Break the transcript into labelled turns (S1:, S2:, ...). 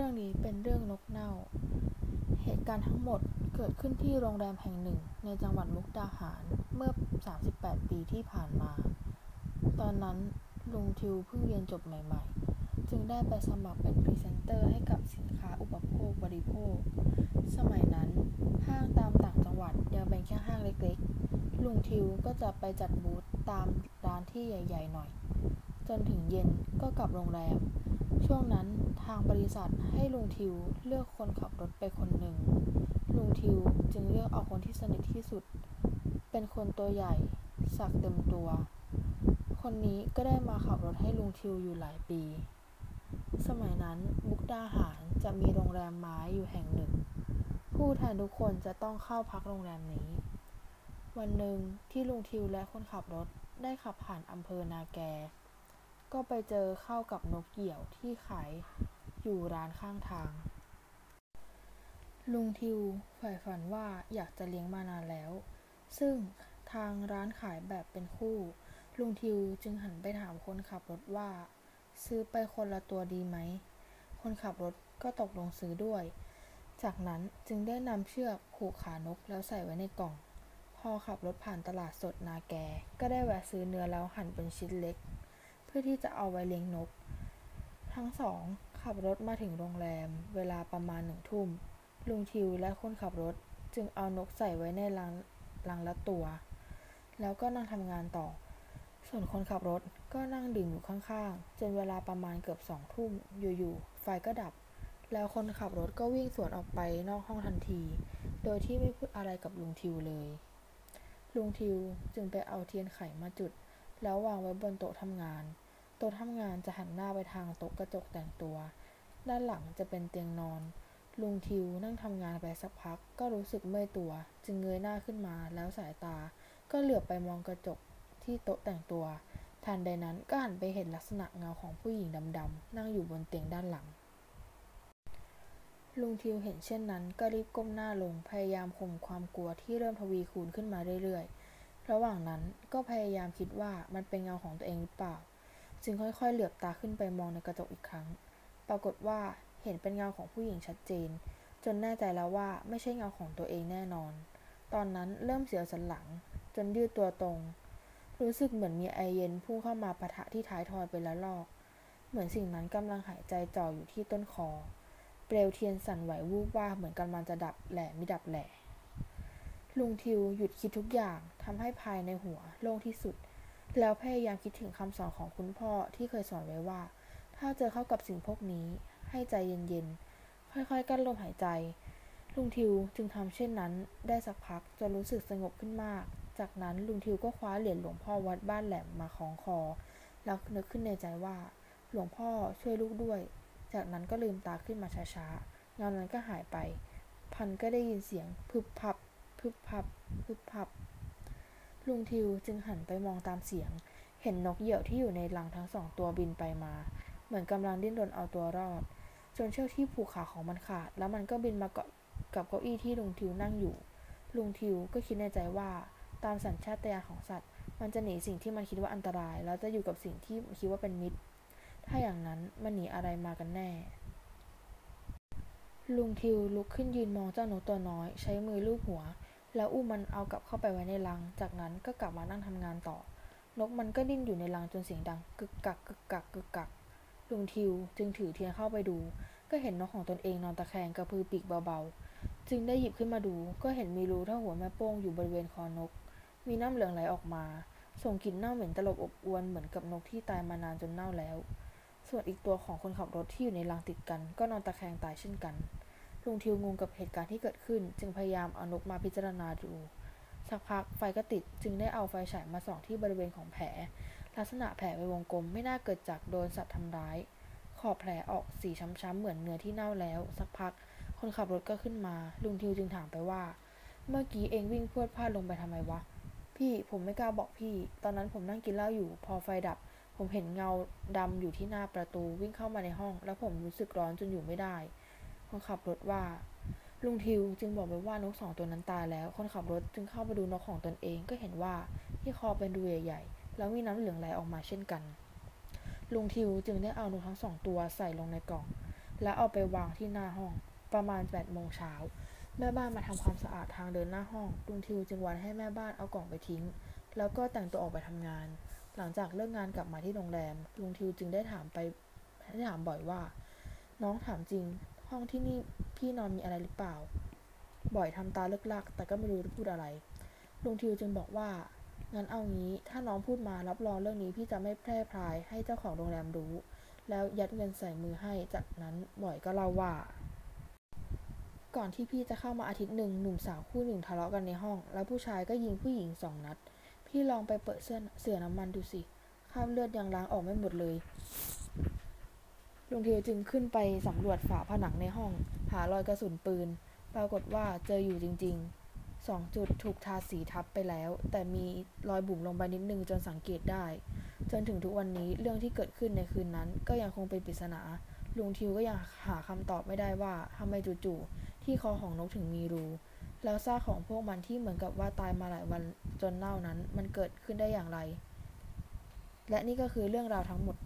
S1: เรื่องนี้เป็นเรื่องนกเน่า เหตุการณ์ทั้งหมดเกิดขึ้นที่โรงแรมแห่งหนึ่งในจังหวัดมุกดาหารเมื่อ 38 ปีที่ผ่านมา ตอนนั้นลุงทิวเพิ่งเรียนจบใหม่ ๆ จึงได้ไปสมัครเป็นพรีเซนเตอร์ให้กับสินค้าอุปโภคบริโภค สมัยนั้นห้างตามต่างจังหวัดยังเป็นแค่ห้างเล็กๆ ลุงทิวก็จะไปจัดบูธตามร้านที่ใหญ่ ๆ หน่อย จนถึงเย็นก็กลับโรงแรม ช่วงนั้นทางบริษัทให้ลุงทิวเลือกคนขับรถไปคนหนึ่ง ลุงทิวจึงเลือกเอาคนที่สนิทที่สุด เป็นคนตัวใหญ่ สักเต็มตัว คนนี้ก็ได้มาขับรถให้ลุงทิวอยู่หลายปี สมัยนั้นมุกดาหารจะมีโรงแรมไม้อยู่แห่งหนึ่ง ผู้แทนทุกคนจะต้องเข้าพักโรงแรมนี้ วันหนึ่งที่ลุงทิวและคนขับรถได้ขับผ่านอำเภอนาแก ก็ไปเจอเข้ากับนกเหยี่ยวที่ขายอยู่ร้านข้างทาง ลุงทิวใฝ่ฝันว่าอยากจะเลี้ยงมานานแล้ว ซึ่งทางร้านขายแบบเป็นคู่ ลุงทิวจึงหันไปถามคนขับรถว่า ซื้อไปคนละตัวดีไหม คนขับรถก็ตกลงซื้อด้วย จากนั้นจึงได้นำเชือกผูกขานกแล้วใส่ไว้ในกล่อง พอขับรถผ่านตลาดสดนาแก ก็ได้แวะซื้อเนื้อแล้วหั่นเป็นชิ้นเล็ก พื่อที่จะเอาไว้เลี้ยงนก ทั้งสองขับรถมาถึงโรงแรม เวลาประมาณหนึ่งทุ่ม ลุงทิวและคนขับรถจึงเอานกใส่ไว้ในลังลังละตัว แล้วก็นั่งทำงานต่อ ส่วนคนขับรถก็นั่งดื่มอยู่ข้างๆ จนเวลาประมาณเกือบสองทุ่ม อยู่ๆ ไฟก็ดับ แล้วคนขับรถก็วิ่งสวนออกไปนอกห้องทันที โดยที่ไม่พูดอะไรกับลุงทิวเลย ลุงทิวจึงไปเอาเทียนไขมาจุด แล้ววางไว้บนโต๊ะทำงาน โต๊ะทำงานจะหันหน้าไปทางโต๊ะกระจกแต่งตัว ด้านหลังจะเป็นเตียงนอน ลุงทิวนั่งทำงานไปสักพัก ก็รู้สึกเมื่อยตัว จึงเงยหน้าขึ้นมาแล้วสายตา ก็เหลือบไปมองกระจกที่โต๊ะแต่งตัว ทันใดนั้นก็หันไปเห็นลักษณะเงาของผู้หญิงดำๆนั่งอยู่บนเตียงด้านหลัง ลุงทิวเห็นเช่นนั้น ก็รีบก้มหน้าลงพยายามข่มความกลัวที่เริ่มทวีคูณขึ้นมาเรื่อยๆ ระหว่างนั้นก็พยายามคิดว่ามันเป็นเงาของตัวเองหรือเปล่า จึงค่อยๆ เหลือบตาขึ้นไปมองในกระจกอีกครั้ง ปรากฏว่าเห็นเป็นเงาของผู้หญิงชัดเจน จนแน่ใจแล้วว่าไม่ใช่เงาของตัวเองแน่นอน ตอนนั้นเริ่มเสียวสันหลัง จนยืดตัวตรง รู้สึกเหมือนมีไอเย็นพุ่งเข้ามาปะทะที่ท้ายทอยเป็นละลอก เหมือนสิ่งนั้นกำลังหายใจจ่ออยู่ที่ต้นคอ เปลวเทียนสั่นไหววูบว่าเหมือนกำลังจะดับแหล่ไม่ดับแหล่ลุงทิวหยุดคิดทุกอย่างทำให้ภายในหัวโล่งที่สุด แล้วพยายามคิดถึงคำสอนของคุณพ่อที่เคยสอนไว้ว่า ถ้าเจอเข้ากับสิ่งพวกนี้ ให้ใจเย็นๆ ค่อยๆ กั้นลมหายใจ ลุงทิวจึงทำเช่นนั้น ได้สักพักจนรู้สึกสงบขึ้นมาก จากนั้นลุงทิวก็คว้าเหรียญหลวงพ่อวัดบ้านแหลมมาคล้องคอ แล้วนึกขึ้นในใจว่า หลวงพ่อช่วยลูกด้วย จากนั้นก็ลืมตาขึ้นมาช้าๆเงานั้นก็หายไป พันก็ได้ยินเสียงพึบพับพึบพับพึบพับ ลุงทิวจึงหันไปมองตามเสียง เห็นนกเหยี่ยวที่อยู่ในรังทั้งสองตัวบินไปมา เหมือนกำลังดิ้นรนเอาตัวรอด จนเชือกที่ผูกขาของมันขาด แล้วมันก็บินมาเกาะกับเก้าอี้ที่ลุงทิวนั่งอยู่ ลุงทิวก็คิดในใจว่า ตามสัญชาตญาณของสัตว์ มันจะหนีสิ่งที่มันคิดว่าอันตราย แล้วจะอยู่กับสิ่งที่คิดว่าเป็นมิตร ถ้าอย่างนั้นมันหนีอะไรมากันแน่ลุงทิวลุกขึ้นยืนมองเจ้านกตัวน้อย ใช้มือลูบหัว แล้วอุ้มมันเอากลับเข้าไปไว้ในรัง จากนั้นก็กลับมานั่งทำงานต่อ นกมันก็ดิ้นอยู่ในรังจนเสียงดัง กึกกักกึกกักกึกกักลุงทิวจึงถือเทียนเข้าไปดู ก็เห็นนกของตนเองนอนตะแคงกระพือปีกเบาๆ จึงได้หยิบขึ้นมาดู ก็เห็นมีรูเท่าหัวแม่โป้งอยู่บริเวณคอนก มีน้ำเหลืองไหลออกมา ส่งกลิ่นเน่าเหม็นตลบอบอวนเหมือนกับนกที่ตายมานานจนเน่าแล้ว ส่วนอีกตัวของคนขับรถที่อยู่ในรังติดกัน ก็นอนตะแคงตายเช่นกัน ลุงทิวงงกับเหตุการณ์ที่เกิดขึ้น จึงพยายามเอานกมาพิจารณาดู สักพักไฟก็ติดจึงได้เอาไฟฉายมาส่องที่บริเวณของแผล ลักษณะแผลเป็นวงกลมไม่น่าเกิดจากโดนสัตว์ทำร้าย ขอบแผลออกสีช้ำๆเหมือนเนื้อที่เน่าแล้ว สักพัก คนขับรถก็ขึ้นมา ลุงทิวจึงถามไปว่า เมื่อกี้เองวิ่งพวดพลาดลงไปทำไมวะ พี่ผมไม่กล้าบอกพี่ ตอนนั้นผมนั่งกินเหล้าอยู่ พอไฟดับ ผมเห็นเงาดำอยู่ที่หน้าประตูวิ่งเข้ามาในห้อง แล้วผมรู้สึกร้อนจนอยู่ไม่ได้ คนขับรถว่า ลุงทิวจึงบอกไปว่านกสองตัวนั้นตายแล้ว คนขับรถจึงเข้าไปดูนกของตนเองก็เห็นว่าที่คอเป็นรูใหญ่ๆ แล้วมีน้ำเหลืองไหลออกมาเช่นกัน ลุงทิวจึงได้เอานกทั้งสองตัวใส่ลงในกล่อง และเอาไปวางที่หน้าห้องประมาณ8โมงเช้าแม่บ้านมาทำความสะอาดทางเดินหน้าห้อง ลุงทิวจึงวันให้แม่บ้านเอากล่องไปทิ้ง แล้วก็แต่งตัวออกไปทำงาน หลังจากเลิกงานกลับมาที่โรงแรม ลุงทิวจึงได้ถามไปได้ถามบ่อยว่า น้องถามจริง ห้องที่นี่พี่นอนมีอะไรหรือเปล่า บ่อยทำตาเลิกลัก แต่ก็ไม่รู้จะพูดอะไร ลุงทิวจึงบอกว่า งั้นเอางี้ ถ้าน้องพูดมารับรองเรื่องนี้พี่จะไม่แพร่พรายให้เจ้าของโรงแรมรู้ แล้วยัดเงินใส่มือให้ จากนั้นบ่อยก็เล่าว่า ก่อนที่พี่จะเข้ามาอาทิตย์หนึ่งหนุ่มสาวคู่หนึ่งทะเลาะกันในห้อง แล้วผู้ชายก็ยิงผู้หญิงสองนัด พี่ลองไปเปิดเสื้อเสือน้ำมันดูสิคราบเลือดยังล้างออกไม่หมดเลย ลุงทิวจึงขึ้นไปสำรวจฝาผนังในห้อง หารอยกระสุนปืน ปรากฏว่าเจออยู่จริงๆสองจุดถูกทาสีทับไปแล้ว แต่มีรอยบุ๋มลงไปนิดนึงจนสังเกตได้ จนถึงทุกวันนี้เรื่องที่เกิดขึ้นในคืนนั้น ก็ยังคงเป็นปริศนาลุงทิวก็ยังหาคำตอบไม่ได้ว่าทำไมจู่ๆที่คอของนกถึงมีรูแล้วซากของพวกมันที่เหมือนกับว่าตายมาหลายวันจนเน่านั้น มันเกิดขึ้นได้อย่างไร และนี่ก็คือเรื่องราวทั้งหมด